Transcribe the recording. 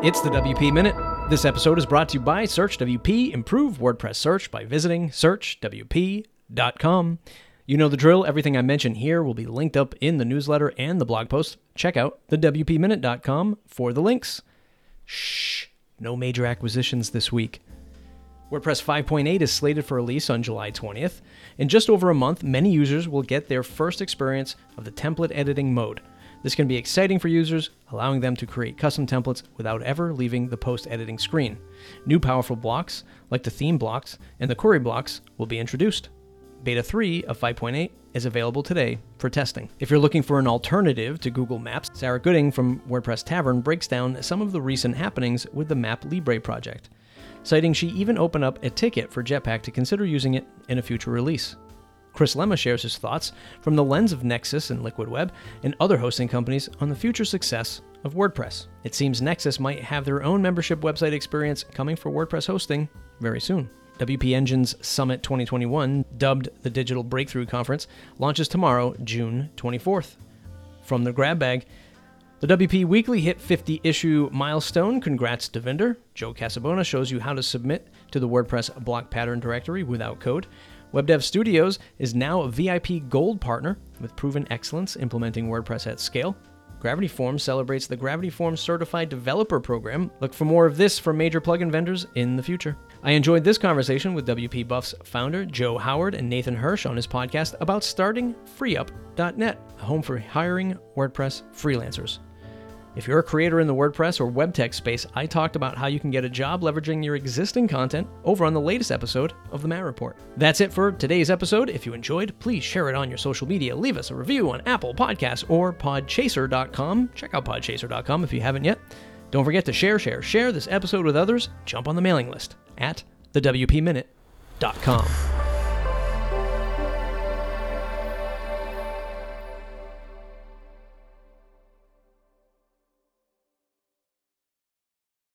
It's the WP Minute. This episode is brought to you by Search WP. Improve WordPress search by visiting searchwp.com. You know the drill. Everything I mention here will be linked up in the newsletter and the blog post. Check out thewpminute.com for the links. Shh, no major acquisitions this week. WordPress 5.8 is slated for release on July 20th. In just over a month, many users will get their first experience of the template editing mode. This can be exciting for users, allowing them to create custom templates without ever leaving the post editing screen. New powerful blocks, like the theme blocks and the query blocks, will be introduced. Beta 3 of 5.8 is available today for testing. If you're looking for an alternative to Google Maps, Sarah Gooding from WordPress Tavern breaks down some of the recent happenings with the Map Libre project, citing she even opened up a ticket for Jetpack to consider using it in a future release. Chris Lema shares his thoughts from the lens of Nexcess and Liquid Web and other hosting companies on the future success of WordPress. It seems Nexcess might have their own membership website experience coming for WordPress hosting very soon. WP Engine's Summit 2021, dubbed the Digital Breakthrough Conference, launches tomorrow, June 24th. From the grab bag, the WP Weekly hit 50 issue milestone. Congrats, Devinder. Joe Casabona shows you how to submit to the WordPress block pattern directory without code. WebDev Studios is now a VIP Gold partner with proven excellence implementing WordPress at scale. Gravity Forms celebrates the Gravity Forms Certified Developer Program. Look for more of this from major plugin vendors in the future. I enjoyed this conversation with WP Buff's founder, Joe Howard, and Nathan Hirsch on his podcast about starting freeup.net, a home for hiring WordPress freelancers. If you're a creator in the WordPress or web tech space, I talked about how you can get a job leveraging your existing content over on the latest episode of the Matt Report. That's it for today's episode. If you enjoyed, please share it on your social media. Leave us a review on Apple Podcasts or podchaser.com. Check out podchaser.com if you haven't yet. Don't forget to share, share, share this episode with others. Jump on the mailing list at thewpminute.com.